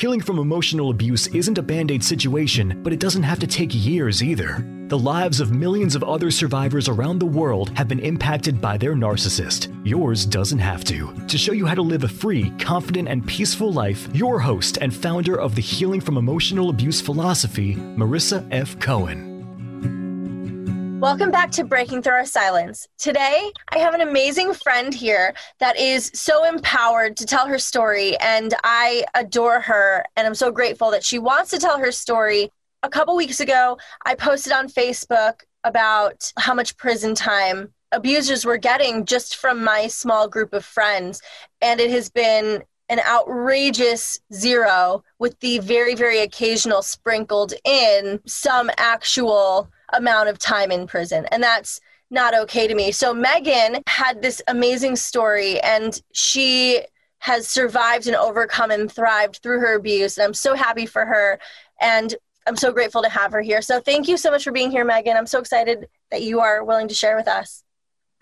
Healing from emotional abuse isn't a band aid situation, but it doesn't have to take years either. The lives of millions of other survivors around the world have been impacted by their narcissist. Yours doesn't have to. To show you how to live a free, confident, and peaceful life, your host and founder of the Healing from Emotional Abuse philosophy, Marissa F. Cohen. Welcome back to Breaking Through Our Silence. Today, I have an amazing friend here that is so empowered to tell her story, and I adore her, and I'm so grateful that she wants to tell her story. A couple weeks ago, I posted on Facebook about how much prison time abusers were getting just from my small group of friends, and it has been an outrageous zero with the very, very occasional sprinkled in some actual amount of time in prison. And that's not okay to me. So Megan had this amazing story and she has survived and overcome and thrived through her abuse. And I'm so happy for her. And I'm so grateful to have her here. So thank you so much for being here, Megan. I'm so excited that you are willing to share with us.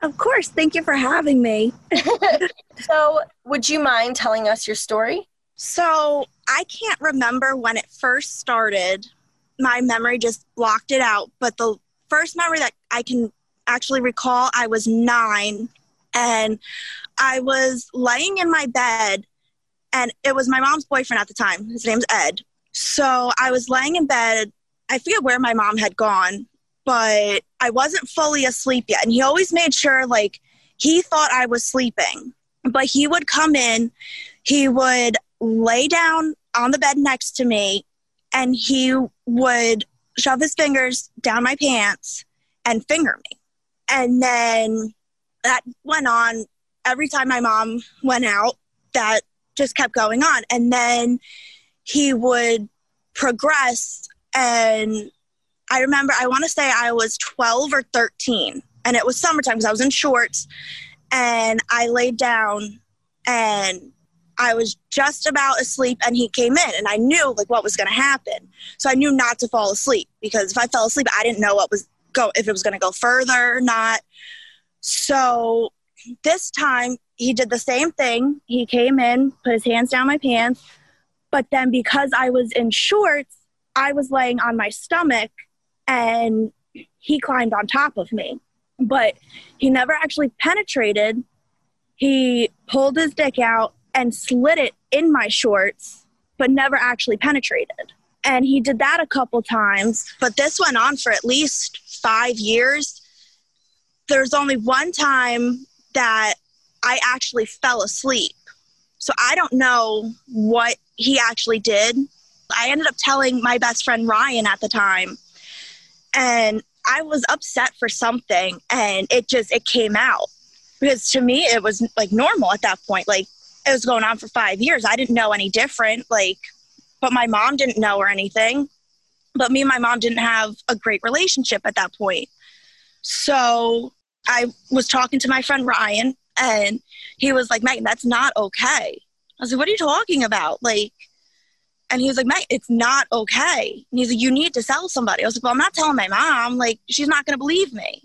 Of course. Thank you for having me. so, would you mind telling us your story? So, I can't remember when it first started, my memory just blocked it out. But the first memory that I can actually recall, I was nine and I was laying in my bed, and it was my mom's boyfriend at the time. His name's Ed. So I was laying in bed. I forget where my mom had gone, but I wasn't fully asleep yet. And he always made sure, like, he thought I was sleeping. But he would come in, he would lay down on the bed next to me, and he would shove his fingers down my pants and finger me. And then that went on every time my mom went out, that just kept going on. And then he would progress. And I remember, I want to say I was 12 or 13, and it was summertime because I was in shorts. And I laid down and I was just about asleep and he came in and I knew like what was going to happen. So I knew not to fall asleep because if I fell asleep, I didn't know what was go if it was going to go further or not. So this time he did the same thing. He came in, put his hands down my pants, but then because I was in shorts, I was laying on my stomach and he climbed on top of me. But he never actually penetrated. He pulled his dick out and slid it in my shorts, but never actually penetrated. And he did that a couple times, but this went on for at least five years. There's only one time that I actually fell asleep. So I don't know what he actually did. I ended up telling my best friend Ryan at the time, and I was upset for something, and it just it came out because to me it was like normal at that point. Like it was going on for five years. I didn't know any different. Like, but my mom didn't know or anything. But me and my mom didn't have a great relationship at that point. So I was talking to my friend Ryan, and he was like, Megan, that's not okay. I was like, what are you talking about? Like, and he was like, Megan, it's not okay. And he's like, you need to tell somebody. I was like, well, I'm not telling my mom. Like, she's not going to believe me.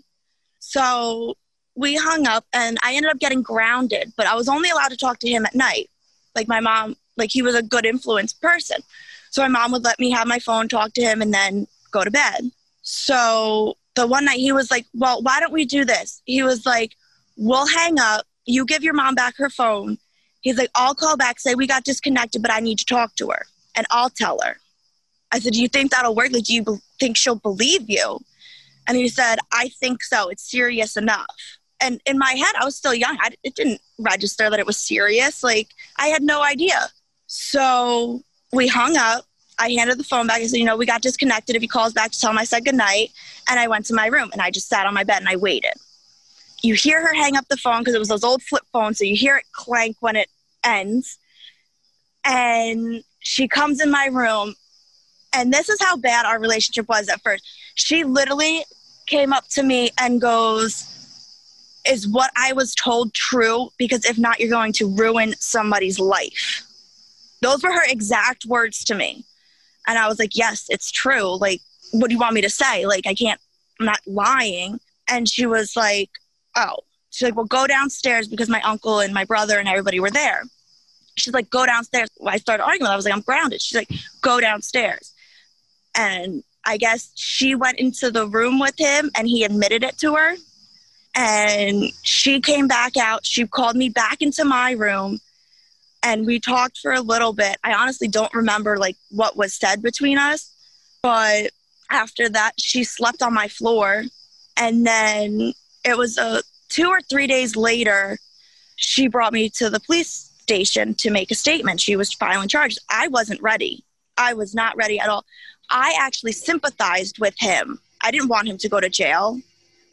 So we hung up and I ended up getting grounded, but I was only allowed to talk to him at night. Like my mom, like he was a good influence person. So my mom would let me have my phone, talk to him, and then go to bed. So the one night he was like, Well, why don't we do this? He was like, We'll hang up. You give your mom back her phone. He's like, I'll call back, say we got disconnected, but I need to talk to her and I'll tell her. I said, Do you think that'll work? Like, do you be- think she'll believe you? And he said, I think so. It's serious enough and in my head i was still young. I, it didn't register that it was serious. Like i had no idea. So we hung up. I handed the phone back. I said you know we got disconnected. If he calls back to tell him i said goodnight. And i went to my room and i just sat on my bed and i waited. You hear her hang up the phone because it was those old flip phones so you hear it clank when it ends. And she comes in my room and this is how bad our relationship was at first. She literally came up to me and goes is what I was told true? Because if not, you're going to ruin somebody's life. Those were her exact words to me. And I was like, yes, it's true. Like, what do you want me to say? Like, I can't, I'm not lying. And she was like, oh, she's like, well, go downstairs because my uncle and my brother and everybody were there. She's like, go downstairs. I started arguing. I was like, I'm grounded. She's like, go downstairs. And I guess she went into the room with him and he admitted it to her. And she came back out. She called me back into my room and we talked for a little bit. I honestly don't remember like what was said between us, but after that she slept on my floor and then it was a 2 or 3 days later she brought me to the police station to make a statement. She was filing charges. I wasn't ready. I was not ready at all. I actually sympathized with him. I didn't want him to go to jail.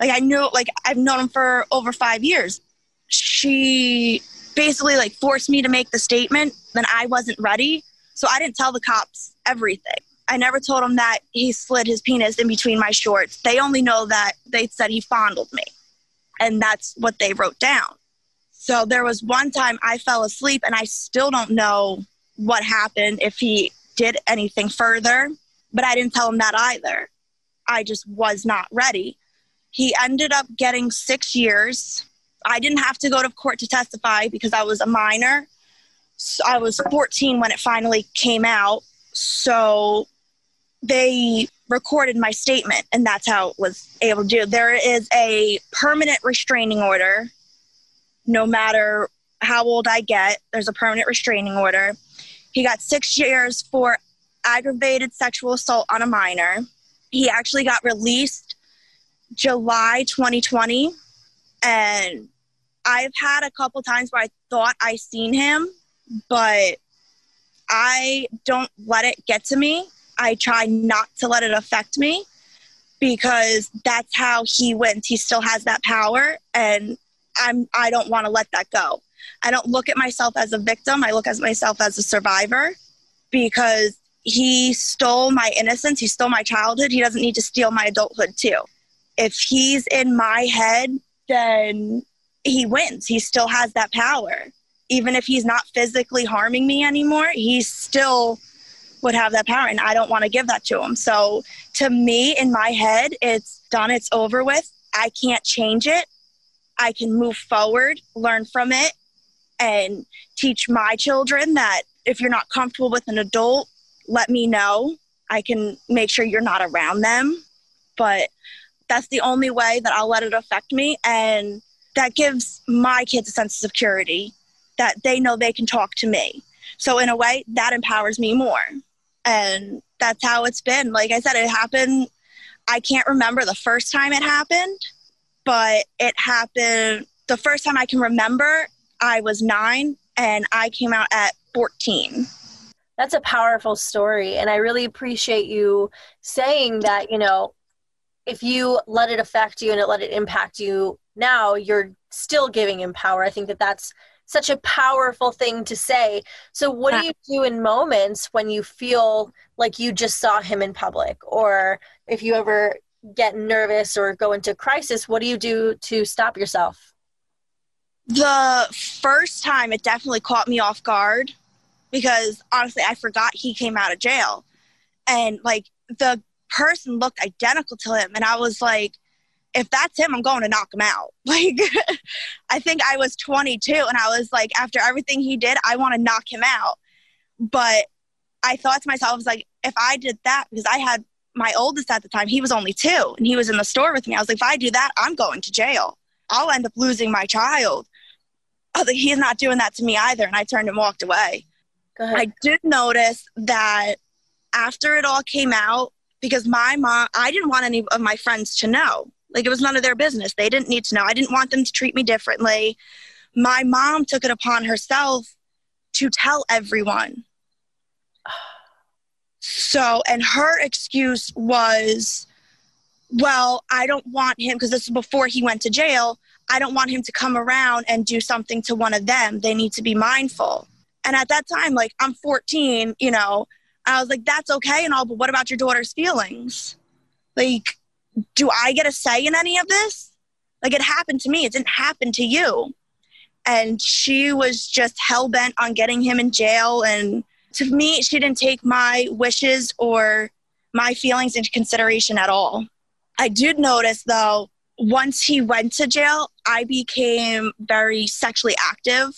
Like I knew like I've known him for over 5 years. She basically like forced me to make the statement, then I wasn't ready. So I didn't tell the cops everything. I never told them that he slid his penis in between my shorts. They only know that they said he fondled me. And that's what they wrote down. So there was one time I fell asleep and I still don't know what happened, if he did anything further, but I didn't tell him that either. I just was not ready. He ended up getting six years. I didn't have to go to court to testify because I was a minor. So I was 14 when it finally came out. So they recorded my statement, and that's how it was able to do. There is a permanent restraining order. No matter how old I get, there's a permanent restraining order. He got six years for aggravated sexual assault on a minor. He actually got released July 2020, and I've had a couple times where I thought I seen him, but I don't let it get to me. I try not to let it affect me because that's how he wins. He still has that power and I'm I don't want to let that go. I don't look at myself as a victim. I look at myself as a survivor because he stole my innocence, he stole my childhood. He doesn't need to steal my adulthood too. If he's in my head, then he wins. He still has that power. Even if he's not physically harming me anymore, he still would have that power. And I don't want to give that to him. So to me, in my head, it's done, it's over with. I can't change it. I can move forward, learn from it, and teach my children that if you're not comfortable with an adult, let me know. I can make sure you're not around them. But that's the only way that I'll let it affect me. And that gives my kids a sense of security that they know they can talk to me. So in a way, that empowers me more. And that's how it's been. Like I said, it happened. I can't remember the first time it happened, but it happened the first time I can remember. I was nine and I came out at 14. That's a powerful story. And I really appreciate you saying that, you know, if you let it affect you and it let it impact you now you're still giving him power. I think that that's such a powerful thing to say. So, what do you do in moments when you feel like you just saw him in public, or if you ever get nervous or go into crisis? What do you do to stop yourself? The first time it definitely caught me off guard because honestly, I forgot he came out of jail, and like the person looked identical to him, and I was like, if that's him, I'm going to knock him out. Like, I think I was 22 and I was like, after everything he did, I want to knock him out. But I thought to myself, I was like, if I did that, because I had my oldest at the time, he was only two and he was in the store with me. I was like, if I do that, I'm going to jail. I'll end up losing my child. I was like, he's not doing that to me either. And I turned and walked away. I did notice that after it all came out, because my mom, I didn't want any of my friends to know. Like it was none of their business. They didn't need to know. I didn't want them to treat me differently. My mom took it upon herself to tell everyone. So, and her excuse was, well, I don't want him, because this is before he went to jail, I don't want him to come around and do something to one of them. They need to be mindful. And at that time, like, I'm 14, you know, I was like, that's okay and all, but what about your daughter's feelings? Like, do I get a say in any of this? Like it happened to me, it didn't happen to you. And she was just hell bent on getting him in jail. And to me, she didn't take my wishes or my feelings into consideration at all. I did notice though, once he went to jail, I became very sexually active.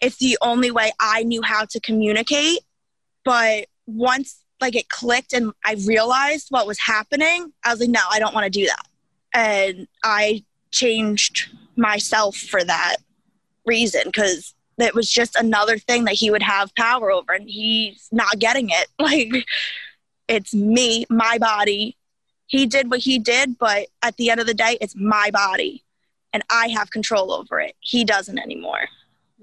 It's the only way I knew how to communicate. But once like it clicked and I realized what was happening, I was like, no, I don't want to do that. And I changed myself for that reason because it was just another thing that he would have power over and he's not getting it. Like it's me, my body. He did what he did, but at the end of the day, it's my body and I have control over it. He doesn't anymore.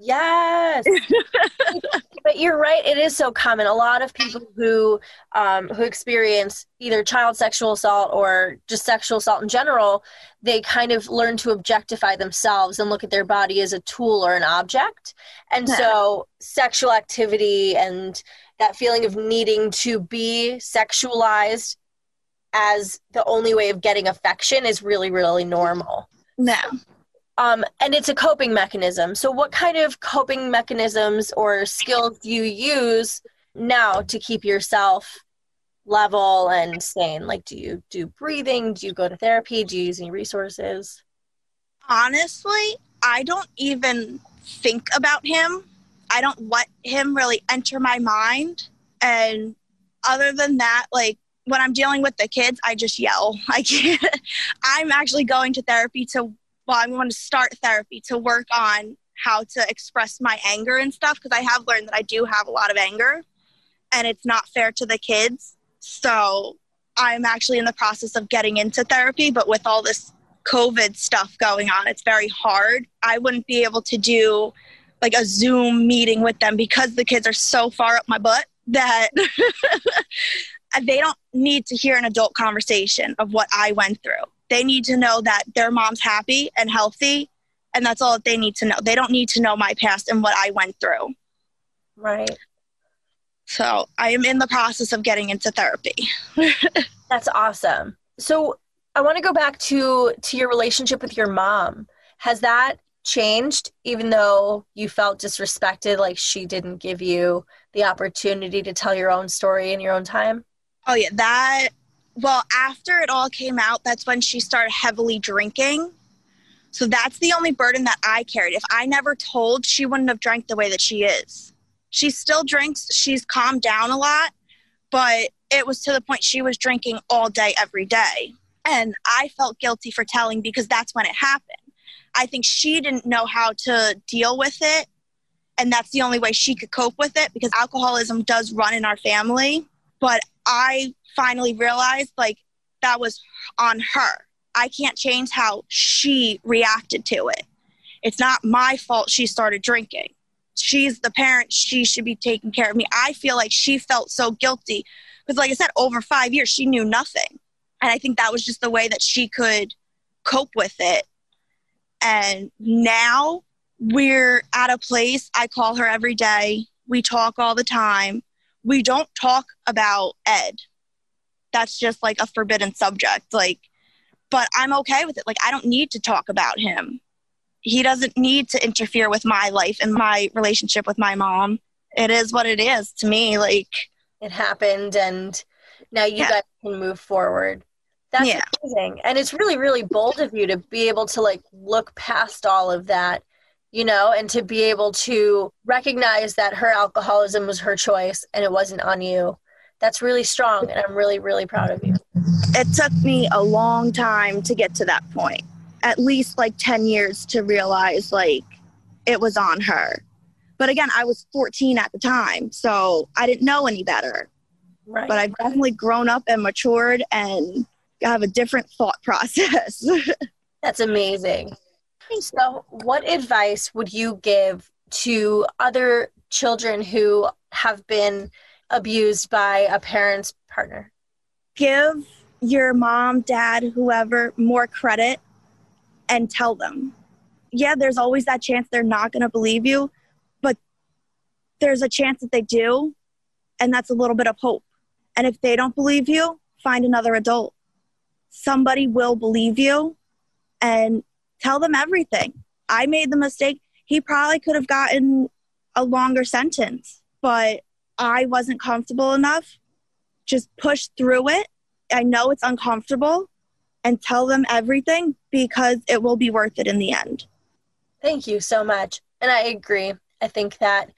Yes. but you're right. It is so common. A lot of people who um, who experience either child sexual assault or just sexual assault in general, they kind of learn to objectify themselves and look at their body as a tool or an object. And yeah. so, sexual activity and that feeling of needing to be sexualized as the only way of getting affection is really, really normal. No. Um, and it's a coping mechanism. So, what kind of coping mechanisms or skills do you use now to keep yourself level and sane? Like, do you do breathing? Do you go to therapy? Do you use any resources? Honestly, I don't even think about him. I don't let him really enter my mind. And other than that, like when I'm dealing with the kids, I just yell. I can't. I'm actually going to therapy to well, I'm going to start therapy to work on how to express my anger and stuff because I have learned that I do have a lot of anger and it's not fair to the kids. So I'm actually in the process of getting into therapy, but with all this COVID stuff going on, it's very hard. I wouldn't be able to do like a Zoom meeting with them because the kids are so far up my butt that they don't need to hear an adult conversation of what I went through. They need to know that their mom's happy and healthy, and that's all that they need to know. They don't need to know my past and what I went through. Right. So I am in the process of getting into therapy. that's awesome. So I want to go back to to your relationship with your mom. Has that changed even though you felt disrespected like she didn't give you the opportunity to tell your own story in your own time? Oh yeah, that well, after it all came out, that's when she started heavily drinking. So that's the only burden that I carried. If I never told, she wouldn't have drank the way that she is. She still drinks, she's calmed down a lot, but it was to the point she was drinking all day, every day. And I felt guilty for telling because that's when it happened. I think she didn't know how to deal with it. And that's the only way she could cope with it because alcoholism does run in our family. But I finally realized like that was on her. I can't change how she reacted to it. It's not my fault she started drinking. She's the parent. She should be taking care of me. I feel like she felt so guilty because, like I said, over five years, she knew nothing. And I think that was just the way that she could cope with it. And now we're at a place, I call her every day. We talk all the time. We don't talk about Ed. That's just like a forbidden subject like but i'm okay with it. Like i don't need to talk about him. He doesn't need to interfere with my life and my relationship with my mom. It is what it is to me like. It happened and now you yeah. guys can move forward. That's yeah. amazing. And it's really really bold of you to be able to like look past all of that you know and to be able to recognize that her alcoholism was her choice and it wasn't on you. That's really strong and i'm really really proud of you. It took me a long time to get to that point at least like 10 years to realize like it was on her. But again i was 14 at the time so i didn't know any better. Right. but i've definitely grown up and matured and have a different thought process. That's amazing so what advice would you give to other children who have been abused by a parent's partner? Give your mom, dad, whoever more credit and tell them. Yeah, there's always that chance they're not going to believe you, but there's a chance that they do, and that's a little bit of hope. And if they don't believe you, find another adult. Somebody will believe you, and tell them everything. I made the mistake. He probably could have gotten a longer sentence, but I wasn't comfortable enough. Just push through it. I know it's uncomfortable and tell them everything because it will be worth it in the end. Thank you so much. And I agree. I think that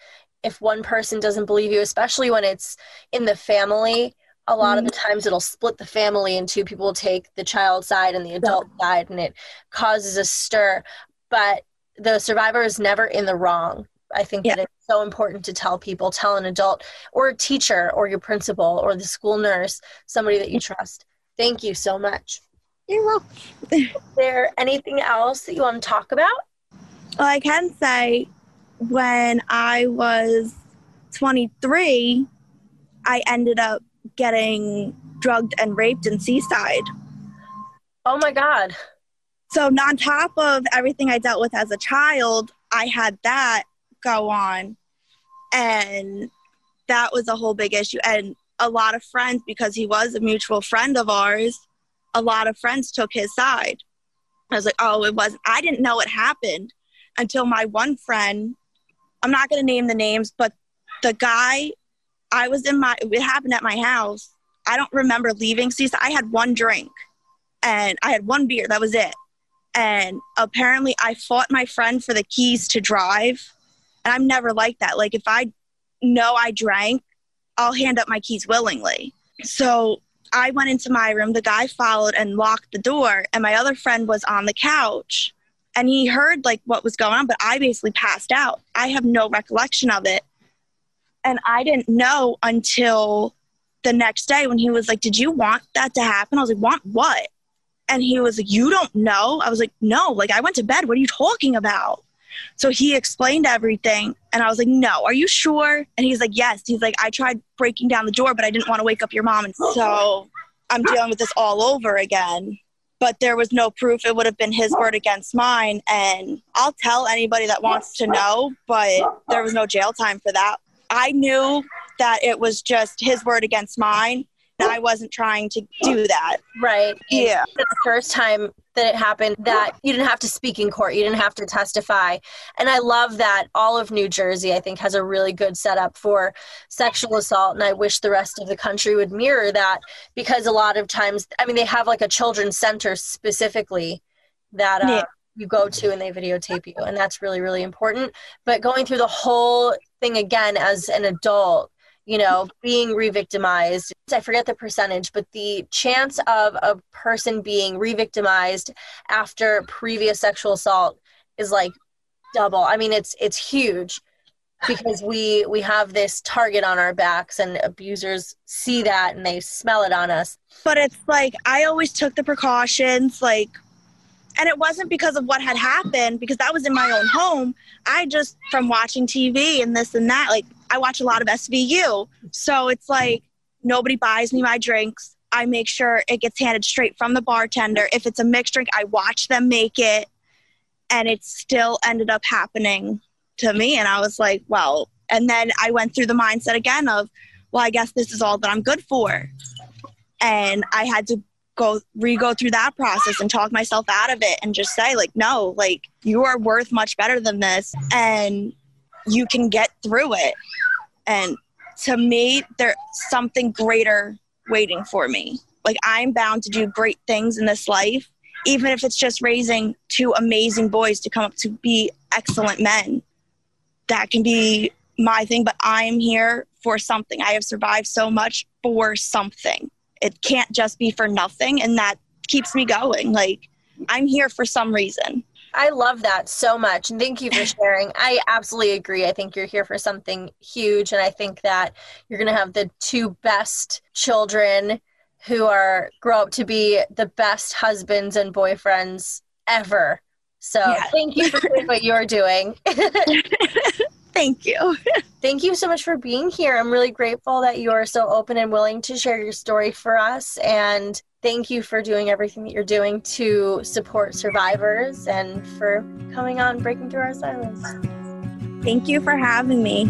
if one person doesn't believe you, especially when it's in the family, a lot of the mm-hmm. times it'll split the family and two people will take the child side and the adult yeah. side and it causes a stir but the survivor is never in the wrong i think yeah. that it's so important to tell people tell an adult or a teacher or your principal or the school nurse somebody that you trust thank you so much you're welcome is there anything else that you want to talk about well i can say when i was 23 i ended up getting drugged and raped in Seaside. Oh my God. So, on top of everything I dealt with as a child, I had that go on. And that was a whole big issue. And a lot of friends, because he was a mutual friend of ours, a lot of friends took his side. I was like, oh, it wasn't. I didn't know it happened until my one friend, I'm not going to name the names, but the guy I was in my, it happened at my house. I don't remember leaving Seaside. I had one drink and I had one beer. That was it. And apparently I fought my friend for the keys to drive. And I'm never like that. Like if I know I drank, I'll hand up my keys willingly. So I went into my room. The guy followed and locked the door. And my other friend was on the couch and he heard like what was going on, but I basically passed out. I have no recollection of it. And I didn't know until the next day when he was like, Did you want that to happen? I was like, Want what? And he was like, You don't know? I was like, No, like I went to bed. What are you talking about? So he explained everything. And I was like, No, are you sure? And he's like, Yes. He's like, I tried breaking down the door, but I didn't want to wake up your mom. And so I'm dealing with this all over again. But there was no proof. It would have been his word against mine. And I'll tell anybody that wants to know, but there was no jail time for that. I knew that it was just his word against mine. And I wasn't trying to do that. Right. Yeah. The first time that it happened that you didn't have to speak in court, you didn't have to testify. And I love that all of New Jersey, I think, has a really good setup for sexual assault. And I wish the rest of the country would mirror that because a lot of times, I mean, they have like a children's center specifically that uh, yeah. you go to and they videotape you. And that's really, really important. But going through the whole thing again as an adult you know being re-victimized i forget the percentage but the chance of a person being re-victimized after previous sexual assault is like double. I mean it's it's huge because we we have this target on our backs and abusers see that and they smell it on us. But it's like i always took the precautions like and it wasn't because of what had happened because that was in my own home. I just from watching tv and this and that like i watch a lot of svu so it's like nobody buys me my drinks. I make sure it gets handed straight from the bartender. If it's a mixed drink i watch them make it. And it still ended up happening to me. And i was like well and then i went through the mindset again of well i guess this is all that i'm good for. And i had to go re-go through that process and talk myself out of it and just say like no like you are worth much better than this and you can get through it. And to me there's something greater waiting for me. Like i'm bound to do great things in this life even if it's just raising two amazing boys to come up to be excellent men. That can be my thing but i'm here for something. I have survived so much for something it can't just be for nothing and that keeps me going like i'm here for some reason I love that so much. And thank you for sharing. I absolutely agree. I think you're here for something huge. And I think that you're going to have the two best children who are grow up to be the best husbands and boyfriends ever. So yeah. thank you for doing what you're doing. Thank you. Thank you so much for being here. I'm really grateful that you are so open and willing to share your story for us. And thank you for doing everything that you're doing to support survivors and for coming on Breaking Through Our Silence. Thank you for having me.